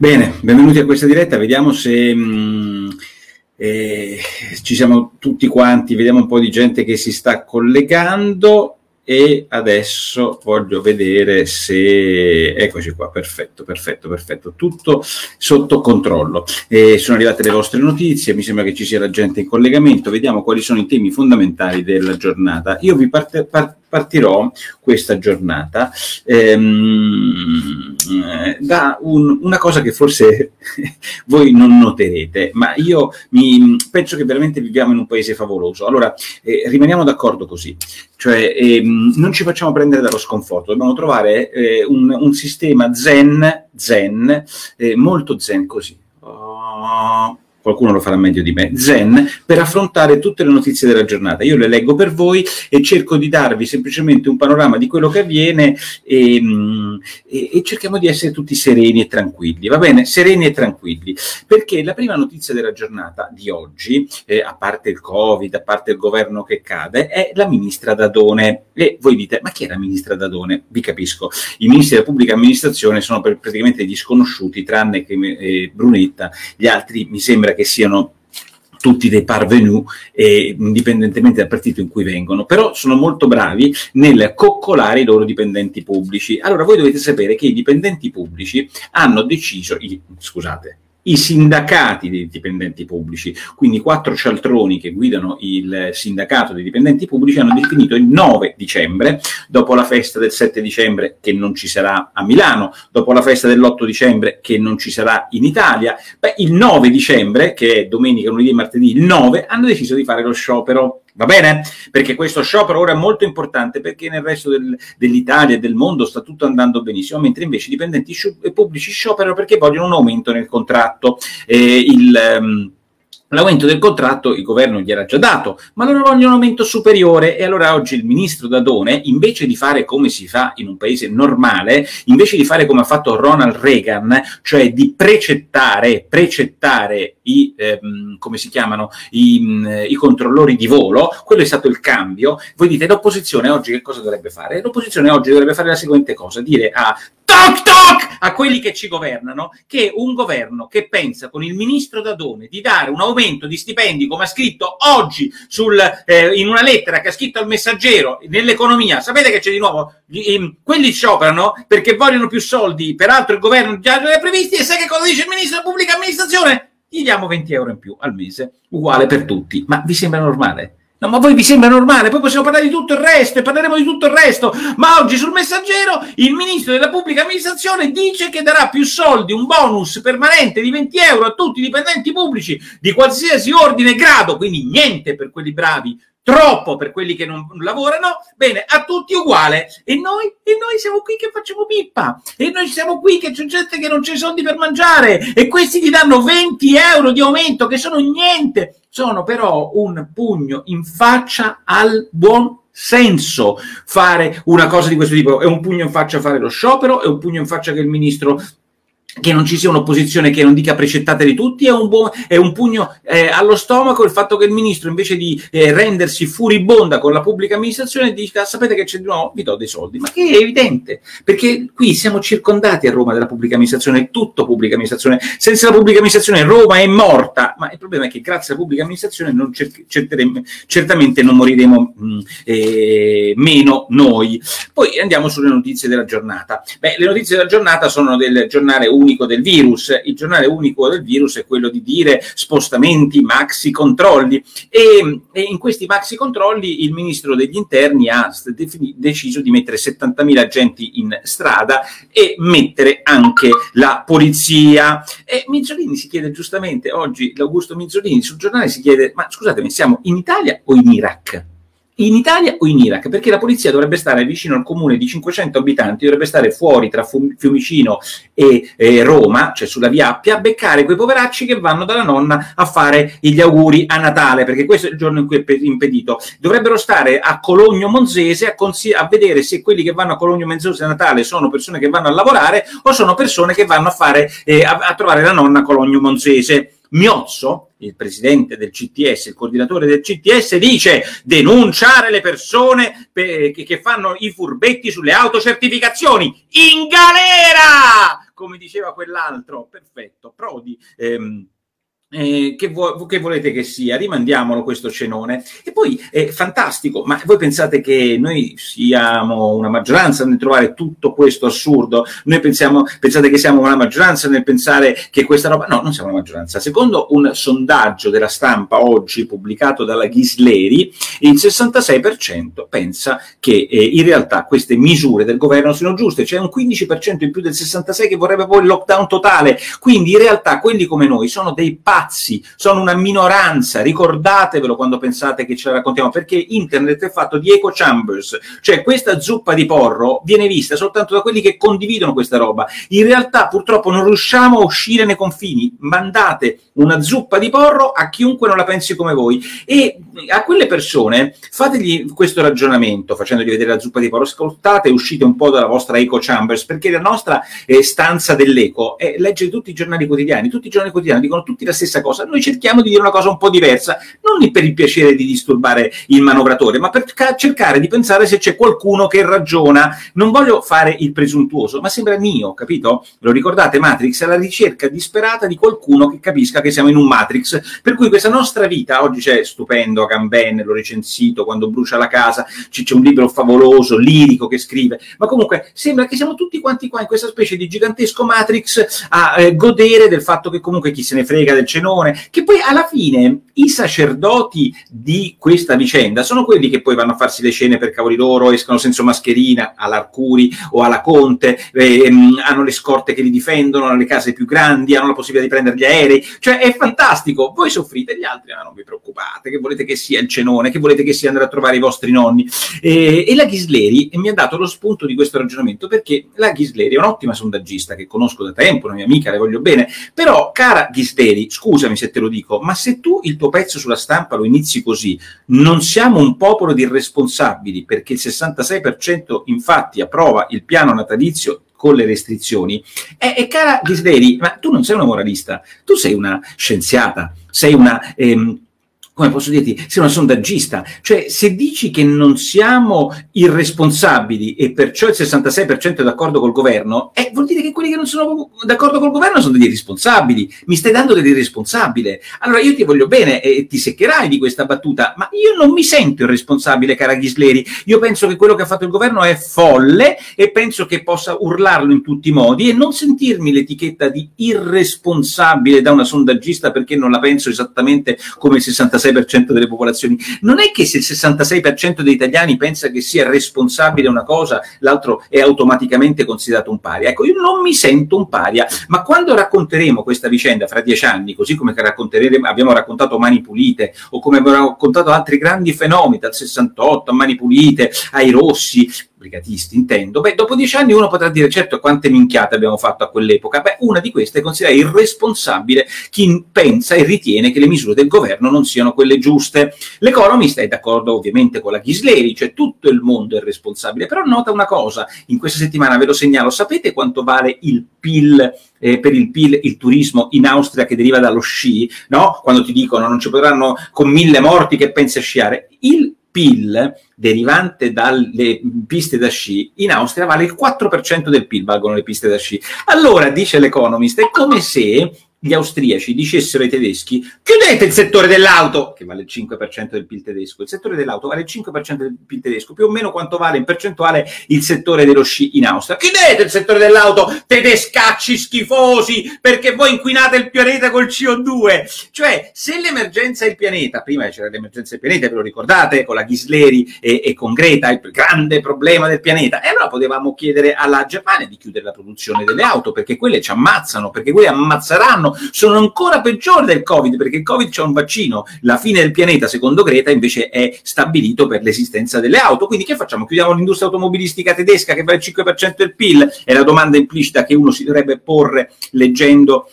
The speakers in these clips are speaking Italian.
Bene, benvenuti a questa diretta, vediamo se mh, mm, eh, ci siamo tutti quanti, vediamo un po' di gente che si sta collegando e adesso voglio vedere se eccoci qua perfetto perfetto perfetto tutto sotto controllo. E sono arrivate le vostre notizie mi sembra che ci sia la gente in collegamento vediamo quali sono i temi fondamentali della giornata. Io vi parte, par, partirò questa giornata ehm, da un, una cosa che forse voi non noterete, ma io mi, penso che veramente viviamo in un paese favoloso. Allora, eh, rimaniamo d'accordo così, cioè ehm, non ci facciamo prendere dallo sconforto, dobbiamo trovare eh, un, un, sistema zen, zen, eh, molto zen così. Oh qualcuno lo farà meglio di me, Zen, per affrontare tutte le notizie della giornata. Io le leggo per voi e cerco di darvi semplicemente un panorama di quello che avviene e, mm, e, e, cerchiamo di essere tutti sereni e tranquilli, va bene? Sereni e tranquilli, perché la prima notizia della giornata di oggi, eh, a parte il Covid, a parte il governo che cade, è la ministra Dadone. E voi dite, ma chi è la ministra Dadone? Vi capisco. I ministri della pubblica amministrazione sono praticamente gli sconosciuti, tranne che eh, Brunetta, gli altri mi sembra che siano tutti dei parvenu, eh, indipendentemente dal partito in cui vengono, però sono molto bravi nel coccolare i loro dipendenti pubblici. Allora voi dovete sapere che i dipendenti pubblici hanno deciso, i, scusate, i sindacati dei dipendenti pubblici, quindi quattro cialtroni che guidano il sindacato dei dipendenti pubblici hanno definito il 9 dicembre, dopo la festa del 7 dicembre che non ci sarà a Milano, dopo la festa dell'8 dicembre che non ci sarà in Italia, beh, il 9 dicembre, che è domenica, lunedì e martedì, il 9, hanno deciso di fare lo sciopero Va bene? Perché questo sciopero ora è molto importante perché nel resto del, dell'Italia e del mondo sta tutto andando benissimo, mentre invece i dipendenti pubblici scioperano perché vogliono un aumento nel contratto. Eh, il, um, L'aumento del contratto il governo gli era già dato, ma loro vogliono un aumento superiore e allora oggi il ministro Dadone, invece di fare come si fa in un paese normale, invece di fare come ha fatto Ronald Reagan, cioè di precettare, precettare i, ehm, come si chiamano, i, i, controllori di volo, quello è stato il cambio. Voi dite l'opposizione oggi che cosa dovrebbe fare? L'opposizione oggi dovrebbe fare la seguente cosa, dire a toc toc a quelli che ci governano che un governo che pensa con il ministro Dadone di dare un aumento di stipendi come ha scritto oggi sul, eh, in una lettera che ha scritto al messaggero nell'economia sapete che c'è di nuovo? Gli, quelli scioperano perché vogliono più soldi peraltro il governo già li ha previsti e sai che cosa dice il ministro della pubblica amministrazione? Gli diamo 20 euro in più al mese uguale per tutti. Ma vi sembra normale? No, ma voi vi sembra normale? Poi possiamo parlare di tutto il resto e parleremo di tutto il resto. Ma oggi sul messaggero il ministro della pubblica amministrazione dice che darà più soldi, un bonus permanente di 20 euro a tutti i dipendenti pubblici di qualsiasi ordine e grado, quindi niente per quelli bravi, troppo per quelli che non lavorano, bene, a tutti uguale. E noi, e noi siamo qui che facciamo pippa, e noi siamo qui che c'è gente che non c'è soldi per mangiare, e questi ti danno 20 euro di aumento, che sono niente, sono però un pugno in faccia al buon senso fare una cosa di questo tipo. È un pugno in faccia fare lo sciopero, è un pugno in faccia che il ministro che non ci sia un'opposizione che non dica precettate di tutti è un, buon, è un pugno eh, allo stomaco. Il fatto che il ministro invece di eh, rendersi furibonda con la pubblica amministrazione dica sapete che c'è di nuovo? Vi do dei soldi. Ma che è evidente perché qui siamo circondati a Roma della pubblica amministrazione è tutto pubblica amministrazione. Senza la pubblica amministrazione Roma è morta ma il problema è che grazie alla pubblica amministrazione non cer- certamente non moriremo mh, eh, meno noi. Poi andiamo sulle notizie della giornata. Beh le notizie della giornata sono del giornale unico del virus. Il giornale unico del virus è quello di dire spostamenti, maxi controlli e, e in questi maxi controlli il ministro degli interni ha defini- deciso di mettere 70.000 agenti in strada e mettere anche la polizia. E Mizzolini si chiede giustamente oggi, l'Augusto Mizzolini sul giornale si chiede, ma scusatemi, siamo in Italia o in Iraq? In Italia o in Iraq? Perché la polizia dovrebbe stare vicino al comune di 500 abitanti, dovrebbe stare fuori tra Fiumicino e eh, Roma, cioè sulla via Appia, a beccare quei poveracci che vanno dalla nonna a fare gli auguri a Natale, perché questo è il giorno in cui è impedito. Dovrebbero stare a Cologno Monzese a, consi- a vedere se quelli che vanno a Cologno Monzese a Natale sono persone che vanno a lavorare o sono persone che vanno a, fare, eh, a, a trovare la nonna a Cologno Monzese. Miozzo il presidente del CTS, il coordinatore del CTS, dice denunciare le persone che, fanno i furbetti sulle autocertificazioni in galera, come diceva quell'altro. Perfetto, Prodi. Ehm, eh, che, vo- che, volete che sia? Rimandiamolo questo cenone. E poi è fantastico, ma voi pensate che noi siamo una maggioranza nel trovare tutto questo assurdo? Noi pensiamo, pensate che siamo una maggioranza nel pensare che questa roba... No, non siamo una maggioranza. Secondo un sondaggio della stampa oggi pubblicato dalla Ghisleri, il 66% pensa che eh, in realtà queste misure del governo siano giuste. C'è un 15% in più del 66% che vorrebbe poi il lockdown totale. Quindi in realtà quelli come noi sono dei pazzi pazzi, sono una minoranza, ricordatevelo quando pensate che ce la raccontiamo, perché internet è fatto di echo chambers, cioè questa zuppa di porro viene vista soltanto da quelli che condividono questa roba. In realtà purtroppo non riusciamo a uscire nei confini, mandate una zuppa di porro a chiunque non la pensi come voi e a quelle persone fategli questo ragionamento facendogli vedere la zuppa di porro, ascoltate uscite un po' dalla vostra echo chambers, perché la nostra eh, stanza dell'eco è leggere tutti i giornali quotidiani, tutti i giornali quotidiani dicono tutti la stessa stessa cosa. Noi cerchiamo di dire una cosa un po' diversa, non per il piacere di disturbare il manovratore, ma per cercare di pensare se c'è qualcuno che ragiona. Non voglio fare il presuntuoso, ma sembra mio, capito? Lo ricordate? Matrix è la ricerca disperata di qualcuno che capisca che siamo in un Matrix. Per cui questa nostra vita, oggi c'è stupendo Agamben, l'ho recensito quando brucia la casa, c'è un libro favoloso, lirico che scrive, ma comunque sembra che siamo tutti quanti qua in questa specie di gigantesco Matrix a eh, godere del fatto che comunque chi se ne frega del cenone, che poi alla fine i sacerdoti di questa vicenda sono quelli che poi vanno a farsi le scene per cavoli loro, escono senza mascherina all'Arcuri o alla Conte, ehm, hanno le scorte che li difendono, hanno le case più grandi, hanno la possibilità di prendere gli aerei, cioè è fantastico, voi soffrite, gli altri ma non vi preoccupate, che volete che sia il cenone, che volete che sia andare a trovare i vostri nonni. E, e la Ghisleri mi ha dato lo spunto di questo ragionamento perché la Ghisleri è un'ottima sondaggista che conosco da tempo, una mia amica, le voglio bene, però cara Ghisleri, scusami se te lo dico, ma se tu il tuo pezzo sulla stampa lo inizi così, non siamo un popolo di irresponsabili perché il 66% infatti approva il piano natalizio con le restrizioni. E, e cara Ghisleri, ma tu non sei una moralista, tu sei una scienziata, sei una... Ehm, come posso dirti, sei una sondaggista. Cioè, se dici che non siamo irresponsabili e perciò il 66% è d'accordo col governo, eh, vuol dire che quelli che non sono d'accordo col governo sono degli irresponsabili. Mi stai dando dell'irresponsabile. Allora io ti voglio bene e ti seccherai di questa battuta, ma io non mi sento irresponsabile, cara Ghisleri. Io penso che quello che ha fatto il governo è folle e penso che possa urlarlo in tutti i modi e non sentirmi l'etichetta di irresponsabile da una sondaggista perché non la penso esattamente come il 66% 66% delle popolazioni. Non è che se il 66% degli italiani pensa che sia responsabile una cosa, l'altro è automaticamente considerato un paria. Ecco, io non mi sento un paria, ma quando racconteremo questa vicenda fra dieci anni, così come abbiamo raccontato Mani Pulite o come abbiamo raccontato altri grandi fenomeni dal 68 a Mani Pulite, ai Rossi, brigatisti intendo, beh, dopo dieci anni uno potrà dire certo quante minchiate abbiamo fatto a quell'epoca, beh, una di queste è considerare irresponsabile chi pensa e ritiene che le misure del governo non siano quelle giuste. L'Economist è d'accordo ovviamente con la Ghisleri, cioè tutto il mondo è responsabile, però nota una cosa, in questa settimana ve lo segnalo, sapete quanto vale il PIL eh, per il PIL il turismo in Austria che deriva dallo sci, no? Quando ti dicono non ci potranno con mille morti che pensi a sciare. Il PIL derivante dalle piste da sci in Austria vale il 4% del PIL, valgono le piste da sci. Allora, dice l'Economist, è come se gli austriaci dicessero ai tedeschi chiudete il settore dell'auto, che vale il 5% del PIL tedesco, il settore dell'auto vale il 5% del PIL tedesco, più o meno quanto vale in percentuale il settore dello sci in Austria. Chiudete il settore dell'auto, tedescacci schifosi, perché voi inquinate il pianeta col CO2. Cioè, se l'emergenza è il pianeta, prima c'era l'emergenza del pianeta, ve lo ricordate, con la Ghisleri e, e con Greta, il grande problema del pianeta, e allora potevamo chiedere alla Germania di chiudere la produzione delle auto, perché quelle ci ammazzano, perché quelle ammazzeranno sono ancora peggiori del Covid, perché il Covid c'è un vaccino, la fine del pianeta, secondo Greta, invece è stabilito per l'esistenza delle auto. Quindi che facciamo? Chiudiamo l'industria automobilistica tedesca che vale il 5% del PIL? È la domanda implicita che uno si dovrebbe porre leggendo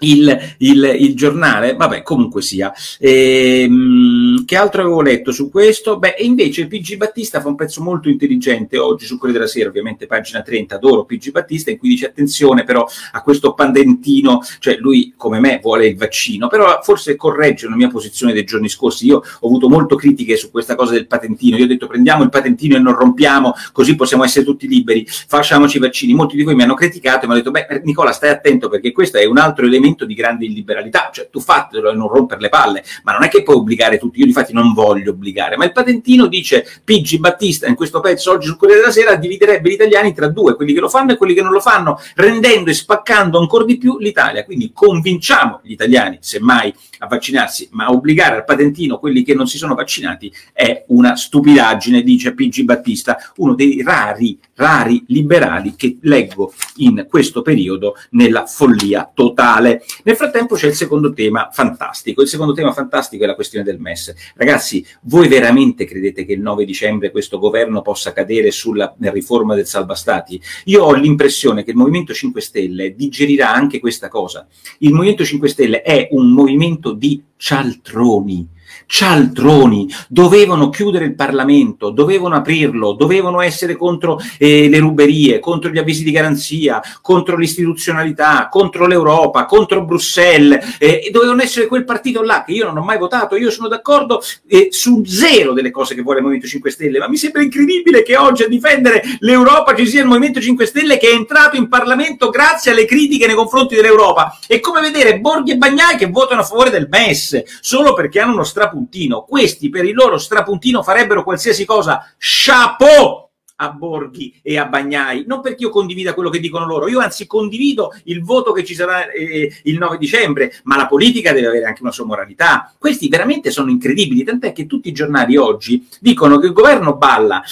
il, il, il, giornale, vabbè, comunque sia. Ehm, che altro avevo letto su questo? Beh, invece PG Battista fa un pezzo molto intelligente oggi su Corriere della Sera, ovviamente pagina 30, adoro PG Battista, in cui dice attenzione però a questo pandentino, cioè lui come me vuole il vaccino, però forse corregge la mia posizione dei giorni scorsi. Io ho avuto molto critiche su questa cosa del patentino, io ho detto prendiamo il patentino e non rompiamo, così possiamo essere tutti liberi, facciamoci i vaccini. Molti di voi mi hanno criticato e mi hanno detto, beh Nicola stai attento perché questo è un altro elemento elemento di grande illiberalità, cioè tu fatelo e non rompere le palle, ma non è che puoi obbligare tutti, io infatti non voglio obbligare, ma il patentino dice Pigi Battista in questo pezzo oggi sul Corriere della Sera dividerebbe gli italiani tra due, quelli che lo fanno e quelli che non lo fanno, rendendo e spaccando ancora di più l'Italia, quindi convinciamo gli italiani, semmai a vaccinarsi, ma obbligare al patentino quelli che non si sono vaccinati è una stupidaggine, dice Pigi Battista, uno dei rari, rari liberali che leggo in questo periodo nella follia totale. Nel frattempo c'è il secondo tema fantastico. Il secondo tema fantastico è la questione del MES. Ragazzi, voi veramente credete che il 9 dicembre questo governo possa cadere sulla riforma del salva stati? Io ho l'impressione che il Movimento 5 Stelle digerirà anche questa cosa. Il Movimento 5 Stelle è un movimento di cialtroni cialtroni, dovevano chiudere il Parlamento, dovevano aprirlo, dovevano essere contro eh, le ruberie, contro gli avvisi di garanzia, contro l'istituzionalità, contro l'Europa, contro Bruxelles, eh, dovevano essere quel partito là che io non ho mai votato, io sono d'accordo eh, su zero delle cose che vuole il Movimento 5 Stelle, ma mi sembra incredibile che oggi a difendere l'Europa ci sia il Movimento 5 Stelle che è entrato in Parlamento grazie alle critiche nei confronti dell'Europa. È come vedere Borghi e Bagnai che votano a favore del MES, solo perché hanno uno strapuntino strapuntino. Questi per il loro strapuntino farebbero qualsiasi cosa. Chapeau! a Borghi e a Bagnai, non perché io condivida quello che dicono loro, io anzi condivido il voto che ci sarà eh, il 9 dicembre, ma la politica deve avere anche una sua moralità. Questi veramente sono incredibili, tant'è che tutti i giornali oggi dicono che il governo balla.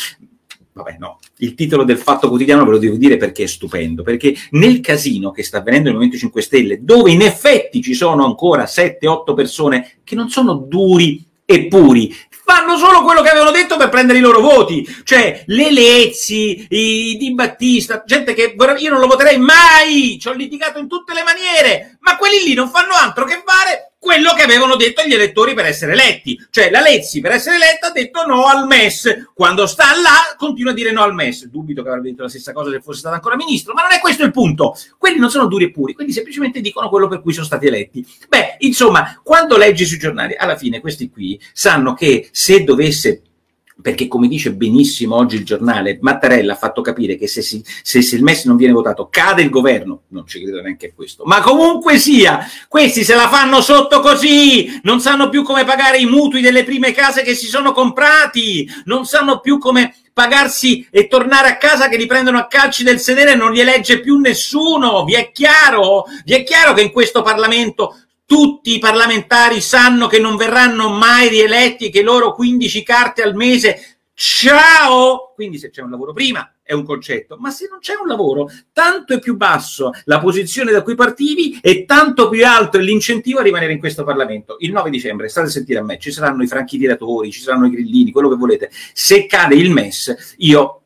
Vabbè, no, il titolo del Fatto Quotidiano ve lo devo dire perché è stupendo, perché nel casino che sta avvenendo nel Movimento 5 Stelle, dove in effetti ci sono ancora 7-8 persone che non sono duri e puri, fanno solo quello che avevano detto per prendere i loro voti, cioè le Lezzi, i Di Battista, gente che io non lo voterei mai, ci ho litigato in tutte le maniere, ma quelli lì non fanno altro che fare quello che avevano detto gli elettori per essere eletti. Cioè la Lezzi per essere eletta ha detto no al MES, quando sta là continua a dire no al MES. Dubito che avrebbe detto la stessa cosa se fosse stato ancora ministro, ma non è questo il punto. Quelli non sono duri e puri, quelli semplicemente dicono quello per cui sono stati eletti. Beh, insomma, quando leggi sui giornali, alla fine questi qui sanno che se dovesse perché come dice benissimo oggi il giornale, Mattarella ha fatto capire che se, si, se, se, il MES non viene votato cade il governo, non ci credo neanche a questo, ma comunque sia, questi se la fanno sotto così, non sanno più come pagare i mutui delle prime case che si sono comprati, non sanno più come pagarsi e tornare a casa che li prendono a calci del sedere. E non li elegge più nessuno, vi è chiaro? Vi è chiaro che in questo Parlamento tutti i parlamentari sanno che non verranno mai rieletti che loro 15 carte al mese, ciao! Quindi se c'è un lavoro prima è un concetto, ma se non c'è un lavoro, tanto è più basso la posizione da cui partivi e tanto più alto è l'incentivo a rimanere in questo Parlamento. Il 9 dicembre, state a sentire a me, ci saranno i franchi tiratori, ci saranno i grillini, quello che volete. Se cade il MES, io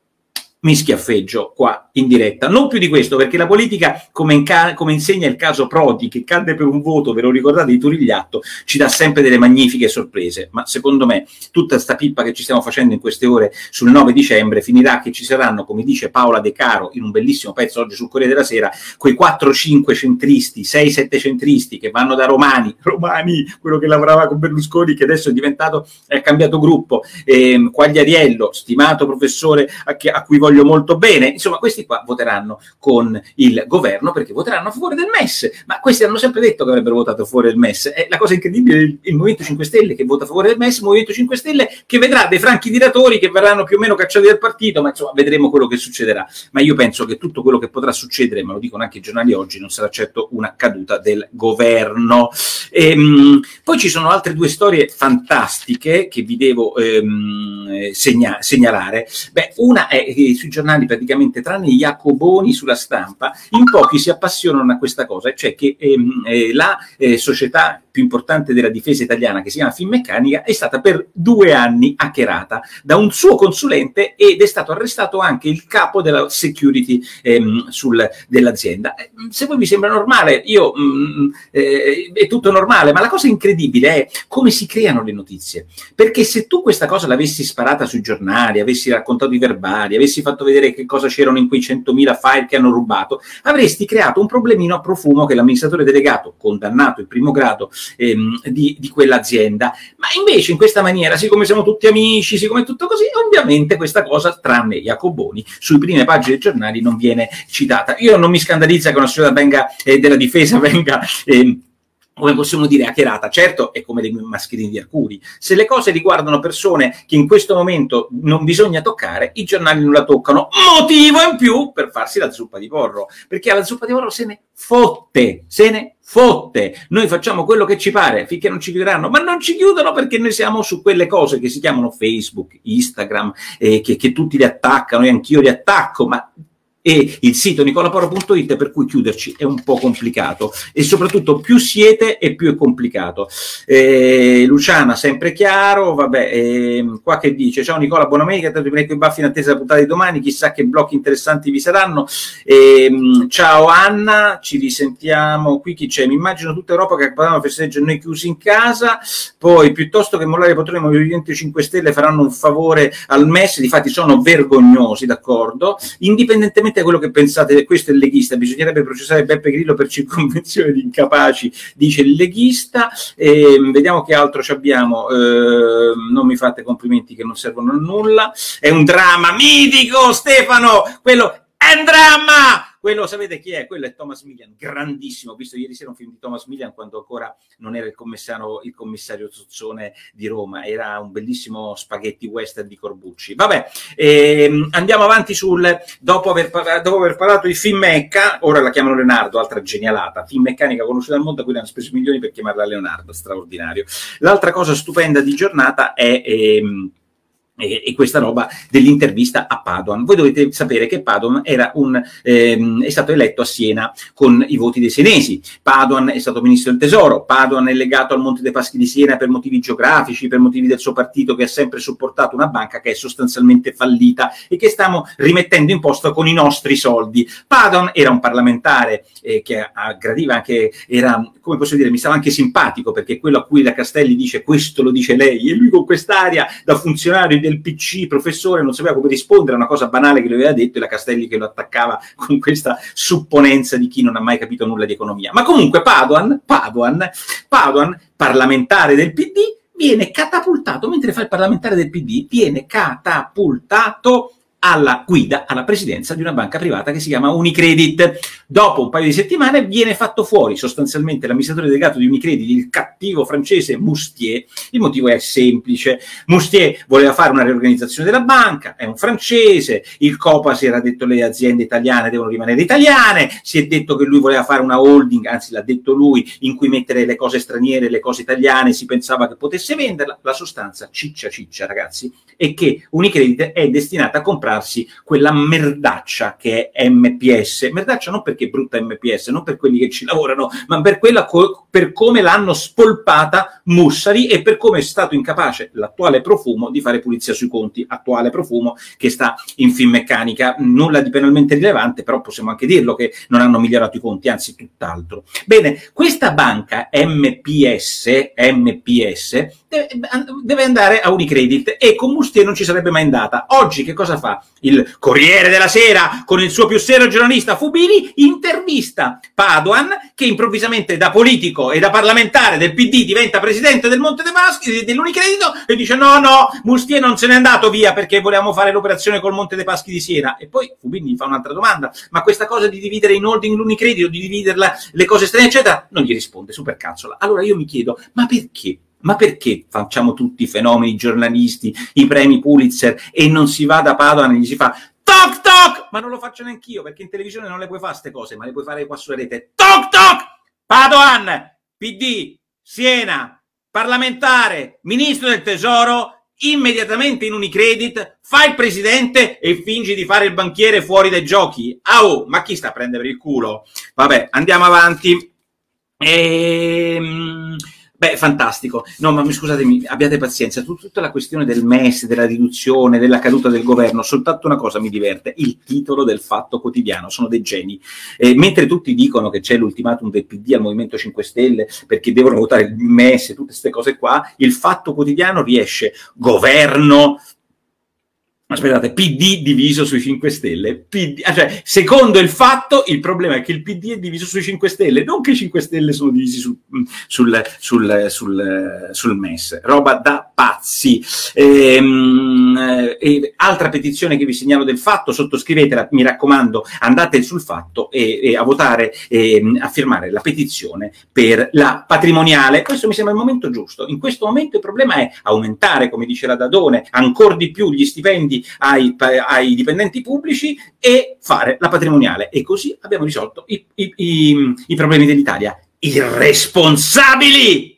mi schiaffeggio qua in diretta. Non più di questo, perché la politica, come, inca- come, insegna il caso Prodi, che cadde per un voto, ve lo ricordate, di Turigliatto, ci dà sempre delle magnifiche sorprese. Ma secondo me, tutta sta pippa che ci stiamo facendo in queste ore sul 9 dicembre finirà che ci saranno, come dice Paola De Caro in un bellissimo pezzo oggi sul Corriere della Sera, quei 4-5 centristi, 6-7 centristi che vanno da Romani, Romani, quello che lavorava con Berlusconi, che adesso è diventato, è cambiato gruppo, eh, Quagliariello, stimato professore a, che, a cui voglio voglio molto bene. Insomma, questi qua voteranno con il governo perché voteranno a favore del MES, ma questi hanno sempre detto che avrebbero votato favore del MES. È la cosa incredibile il, il Movimento 5 Stelle che vota a favore del MES, il Movimento 5 Stelle che vedrà dei franchi tiratori che verranno più o meno cacciati dal partito, ma insomma vedremo quello che succederà. Ma io penso che tutto quello che potrà succedere, ma lo dicono anche i giornali oggi, non sarà certo una caduta del governo. Ehm, poi ci sono altre due storie fantastiche che vi devo ehm, segna- segnalare. Beh, una è eh, sui giornali praticamente, tranne i Jacoboni sulla stampa, in pochi si appassionano a questa cosa, cioè che ehm, eh, la eh, società più importante della difesa italiana, che si chiama Finmeccanica, è stata per due anni hackerata da un suo consulente ed è stato arrestato anche il capo della security ehm, sul, dell'azienda. Eh, se voi mi sembra normale, io mh, mm, eh, è tutto normale, ma la cosa incredibile è come si creano le notizie. Perché se tu questa cosa l'avessi sparata sui giornali, avessi raccontato i verbali, avessi fatto vedere che cosa c'erano in quei 100.000 file che hanno rubato, avresti creato un problemino a profumo che l'amministratore delegato, condannato in primo grado ehm, di, di quell'azienda. Ma invece in questa maniera, siccome siamo tutti amici, siccome è tutto così, ovviamente questa cosa, tranne Jacoboni, sui prime pagine dei giornali non viene citata. Io non mi scandalizza che una società venga, eh, della difesa venga... Eh, come possiamo dire, hackerata. Certo, è come dei mascherini di Arcuri. Se le cose riguardano persone che in questo momento non bisogna toccare, i giornali non la toccano. Motivo in più per farsi la zuppa di porro, perché alla zuppa di porro se ne fotte, se ne fotte. Noi facciamo quello che ci pare finché non ci chiuderanno, ma non ci chiudono perché noi siamo su quelle cose che si chiamano Facebook, Instagram, eh, che, che tutti li attaccano e anch'io li attacco, ma e il sito nicolaporo.it per cui chiuderci è un po' complicato e soprattutto più siete e più è complicato. Eh, Luciana, sempre chiaro, vabbè, eh, qua che dice, ciao Nicola, buona domenica, tanto mi i baffi in attesa della puntata di domani, chissà che blocchi interessanti vi saranno. Eh, ciao Anna, ci risentiamo, qui chi c'è? Mi immagino tutta Europa che potranno festeggiare noi chiusi in casa, poi piuttosto che mollare poltrone i Movimento 5 Stelle faranno un favore al MES, difatti sono vergognosi, d'accordo? Indipendentemente A quello che pensate, questo è il leghista, bisognerebbe processare Beppe Grillo per circonvenzione di incapaci, dice il leghista. E, vediamo che altro abbiamo. Eh, non mi fate complimenti che non servono a nulla. È un dramma mitico, Stefano! Quello è un dramma! Quello sapete chi è? Quello è Thomas Millian, grandissimo. Ho visto ieri sera un film di Thomas Millian quando ancora non era il commissario, il commissario Zozzone di Roma, era un bellissimo spaghetti western di Corbucci. Vabbè, ehm, andiamo avanti sul dopo aver, dopo aver parlato di Film Mecca, ora la chiamano Leonardo, altra genialata, film meccanica conosciuta al mondo, quindi hanno speso milioni per chiamarla Leonardo, straordinario. L'altra cosa stupenda di giornata è ehm, e, e, questa roba dell'intervista a Padoan. Voi dovete sapere che Padoan un, ehm, è stato eletto a Siena con i voti dei senesi. Padoan è stato ministro del tesoro, Padoan è legato al Monte dei Paschi di Siena per motivi geografici, per motivi del suo partito che ha sempre supportato una banca che è sostanzialmente fallita e che stiamo rimettendo in posto con i nostri soldi. Padoan era un parlamentare eh, che aggradiva anche, era, come posso dire, mi stava anche simpatico perché quello a cui la Castelli dice questo lo dice lei e lui con quest'aria da funzionario del PC, professore, non sapeva come rispondere a una cosa banale che lui aveva detto e la Castelli che lo attaccava con questa supponenza di chi non ha mai capito nulla di economia. Ma comunque Paduan, Paduan, Paduan parlamentare del PD, viene catapultato, mentre fa il parlamentare del PD, viene catapultato alla guida, alla presidenza di una banca privata che si chiama Unicredit. Dopo un paio di settimane viene fatto fuori sostanzialmente l'amministratore delegato di Unicredit, il cattivo francese Moustier. Il motivo è semplice. Moustier voleva fare una riorganizzazione della banca, è un francese, il Copas era detto le aziende italiane devono rimanere italiane, si è detto che lui voleva fare una holding, anzi l'ha detto lui, in cui mettere le cose straniere le cose italiane, si pensava che potesse venderla. La sostanza ciccia ciccia ragazzi, è che Unicredit è destinata a comprare comprarsi quella merdaccia che è MPS. Merdaccia non perché è brutta MPS, non per quelli che ci lavorano, ma per, quella co- per come l'hanno spolpata Mussari e per come è stato incapace l'attuale profumo di fare pulizia sui conti, attuale profumo che sta in Finmeccanica. Nulla di penalmente rilevante, però possiamo anche dirlo che non hanno migliorato i conti, anzi tutt'altro. Bene, questa banca MPS, MPS deve andare a Unicredit e con Mustier non ci sarebbe mai andata. Oggi che cosa fa? Il Corriere della Sera con il suo più serio giornalista Fubini intervista Padoan che improvvisamente da politico e da parlamentare del PD diventa presidente del Monte dei Paschi dell'Unicredito e dice no no Mustier non se n'è andato via perché volevamo fare l'operazione col Monte dei Paschi di Siena. E poi Fubini fa un'altra domanda ma questa cosa di dividere in holding l'Unicredito di dividerla le cose strane eccetera? Non gli risponde super cazzola allora io mi chiedo ma perché ma perché facciamo tutti i fenomeni giornalisti, i premi Pulitzer e non si va da Padova e gli si fa toc toc? Ma non lo faccio neanch'io perché in televisione non le puoi fare queste cose, ma le puoi fare qua sulla rete. Toc toc! Padoan, PD, Siena, parlamentare, ministro del tesoro, immediatamente in Unicredit, fai il presidente e fingi di fare il banchiere fuori dai giochi. Au, ma chi sta a prendere il culo? Vabbè, andiamo avanti. Ehm Beh, fantastico. No, ma scusatemi, abbiate pazienza. Tutta la questione del MES, della riduzione, della caduta del governo, soltanto una cosa mi diverte, il titolo del fatto quotidiano. Sono dei geni. Eh, mentre tutti dicono che c'è l'ultimatum del PD al Movimento 5 Stelle perché devono votare il MES e tutte queste cose qua, il fatto quotidiano riesce governo aspettate, PD diviso sui 5 Stelle. PD, ah, cioè, secondo il fatto, il problema è che il PD è diviso sui 5 Stelle, non che i 5 Stelle sono divisi sul, sul, sul, sul, sul MES. Roba da pazzi. Ehm, e, altra petizione che vi segnalo del fatto, sottoscrivetela, mi raccomando, andate sul fatto e, e a votare, e, a firmare la petizione per la patrimoniale. Questo mi sembra il momento giusto. In questo momento il problema è aumentare, come dice la Dadone, ancora di più gli stipendi ai, ai, dipendenti pubblici e fare la patrimoniale. E così abbiamo risolto i, i, i, i problemi dell'Italia. Irresponsabili!